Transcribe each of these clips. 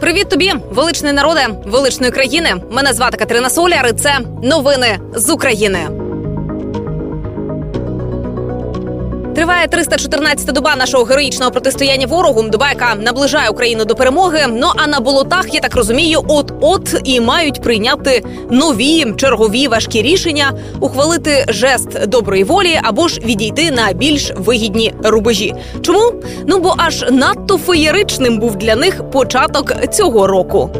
Привіт тобі, величний народе, величної країни. Мене звати Катерина Соляр. і Це новини з України. Триває 314-та доба нашого героїчного протистояння ворогу. Доба, яка наближає Україну до перемоги. Ну а на болотах я так розумію, от от і мають прийняти нові чергові важкі рішення, ухвалити жест доброї волі або ж відійти на більш вигідні рубежі. Чому? Ну бо аж надто феєричним був для них початок цього року.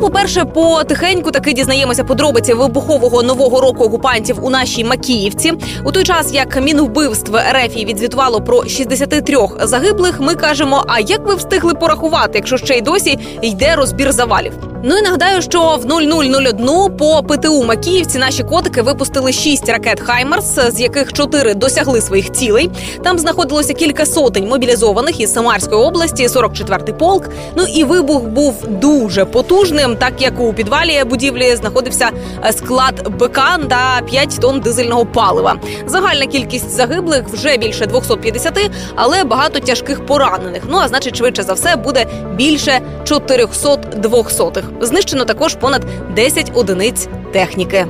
Ну, по перше, потихеньку таки дізнаємося подробиці вибухового нового року окупантів у нашій Макіївці. У той час як мінвбивств РФ відзвітувало про 63 загиблих. Ми кажемо: а як ви встигли порахувати, якщо ще й досі йде розбір завалів? Ну і нагадаю, що в 0001 по ПТУ Макіївці наші котики випустили шість ракет Хаймерс, з яких чотири досягли своїх цілей. Там знаходилося кілька сотень мобілізованих із Самарської області, 44-й полк. Ну і вибух був дуже потужним, так як у підвалі будівлі знаходився склад БК та 5 тонн дизельного палива. Загальна кількість загиблих вже більше 250, але багато тяжких поранених. Ну а значить, швидше за все буде більше 400 двохсотих. Знищено також понад 10 одиниць техніки.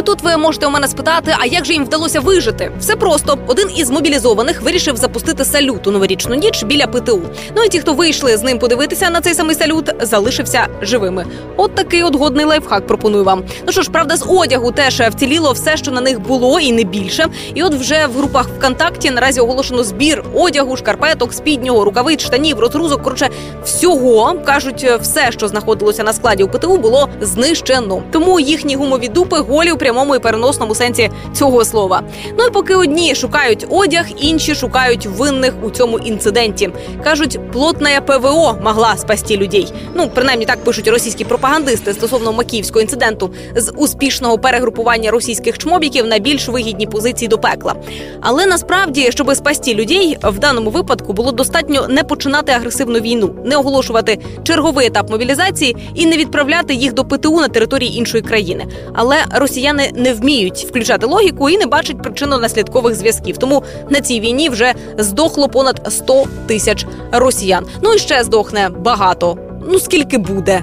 І тут ви можете у мене спитати, а як же їм вдалося вижити? Все просто один із мобілізованих вирішив запустити салют у новорічну ніч біля ПТУ. Ну і ті, хто вийшли з ним подивитися на цей самий салют, залишився живими. От такий от годний лайфхак пропоную вам. Ну що ж, правда, з одягу теж вціліло все, що на них було, і не більше. І от вже в групах ВКонтакті наразі оголошено збір одягу, шкарпеток, спіднього, рукавиць, штанів, розгрузок. Коротше, всього кажуть, все, що знаходилося на складі у ПТУ, було знищено. Тому їхні гумові дупи голі прямому і переносному сенсі цього слова. Ну і поки одні шукають одяг, інші шукають винних у цьому інциденті. кажуть, плотна ПВО могла спасти людей. Ну принаймні так пишуть російські пропагандисти стосовно макіївського інциденту з успішного перегрупування російських чмобіків на більш вигідні позиції до пекла. Але насправді, щоб спасти людей, в даному випадку було достатньо не починати агресивну війну, не оголошувати черговий етап мобілізації і не відправляти їх до ПТУ на території іншої країни. Але росіяни росіяни не вміють включати логіку і не бачать причинно-наслідкових зв'язків. Тому на цій війні вже здохло понад 100 тисяч росіян. Ну і ще здохне багато. Ну скільки буде.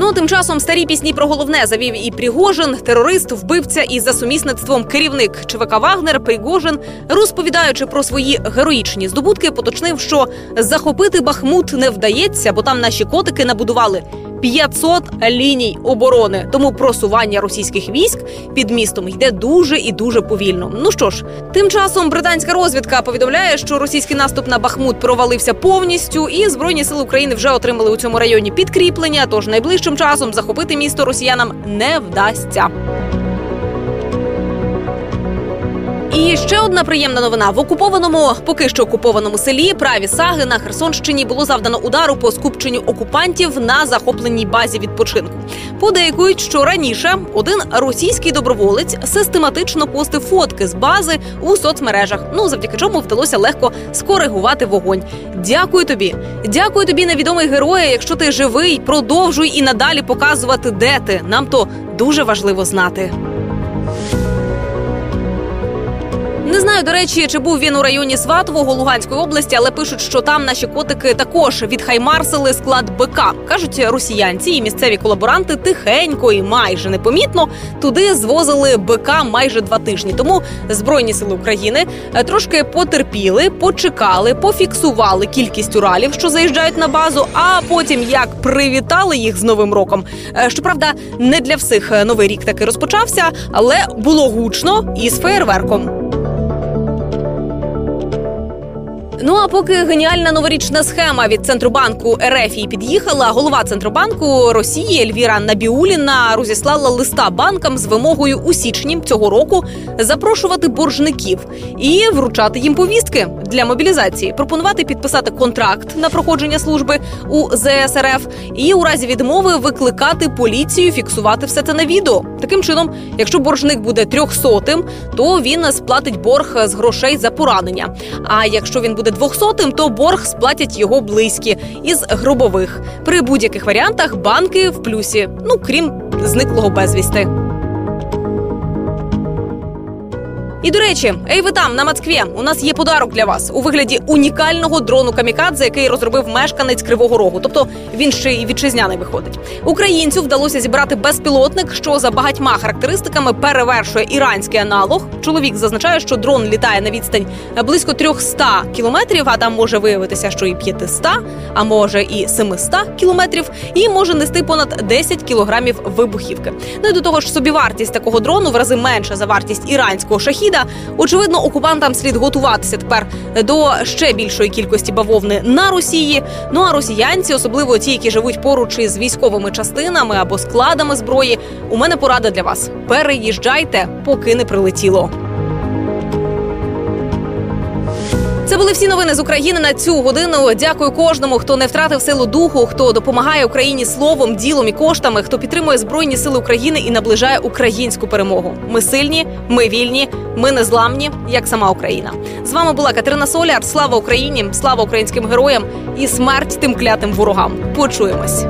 Ну тим часом старі пісні про головне завів і Пригожин, терорист, вбивця і за сумісництвом керівник ЧВК Вагнер Пригожин, розповідаючи про свої героїчні здобутки, поточнив, що захопити Бахмут не вдається, бо там наші котики набудували 500 ліній оборони. Тому просування російських військ під містом йде дуже і дуже повільно. Ну що ж, тим часом британська розвідка повідомляє, що російський наступ на Бахмут провалився повністю, і збройні сили України вже отримали у цьому районі підкріплення. Тож найближчим часом захопити місто росіянам не вдасться. І ще одна приємна новина в окупованому, поки що окупованому селі праві саги на Херсонщині було завдано удару по скупченню окупантів на захопленій базі відпочинку. Подейкують, що раніше один російський доброволець систематично постив фотки з бази у соцмережах. Ну завдяки чому вдалося легко скоригувати вогонь. Дякую тобі, дякую тобі, невідомий герой. Якщо ти живий, продовжуй і надалі показувати, де ти. Нам то дуже важливо знати. Знаю, до речі, чи був він у районі Сватового Луганської області, але пишуть, що там наші котики також відхаймарсили склад БК. кажуть росіянці і місцеві колаборанти тихенько і майже непомітно туди звозили БК майже два тижні. Тому збройні сили України е, трошки потерпіли, почекали, пофіксували кількість уралів, що заїжджають на базу. А потім як привітали їх з новим роком. Е, щоправда, не для всіх е, новий рік таки розпочався, але було гучно і з феєрверком. Ну а поки геніальна новорічна схема від центробанку РФ під'їхала, голова центробанку Росії Ельвіра Набіуліна розіслала листа банкам з вимогою у січні цього року запрошувати боржників і вручати їм повістки для мобілізації, пропонувати підписати контракт на проходження служби у ЗСРФ і у разі відмови викликати поліцію, фіксувати все це на відео. Таким чином, якщо боржник буде трьохсотим, то він сплатить борг з грошей за поранення. А якщо він буде двохсотим, то борг сплатять його близькі із гробових. При будь-яких варіантах банки в плюсі, ну крім зниклого безвісти. І до речі, ей, ви там на Москві, у нас є подарок для вас у вигляді унікального дрону камікадзе, який розробив мешканець Кривого Рогу. Тобто він ще й вітчизняний виходить. Українцю вдалося зібрати безпілотник, що за багатьма характеристиками перевершує іранський аналог. Чоловік зазначає, що дрон літає на відстань близько 300 кілометрів, а там може виявитися, що і 500, а може і 700 кілометрів, і може нести понад 10 кілограмів вибухівки. Ну і до того ж, собівартість такого дрону в рази менша за вартість іранського шахіда. Очевидно, окупантам слід готуватися тепер до ще більшої кількості бавовни на Росії. Ну а росіянці, особливо ті, які живуть поруч із військовими частинами або складами зброї. У мене порада для вас: переїжджайте, поки не прилетіло. Були всі новини з України на цю годину. Дякую кожному, хто не втратив силу духу, хто допомагає Україні словом, ділом і коштами, хто підтримує збройні сили України і наближає українську перемогу. Ми сильні, ми вільні, ми незламні, як сама Україна. З вами була Катерина Соляр. Слава Україні! Слава українським героям і смерть тим клятим ворогам. Почуємось.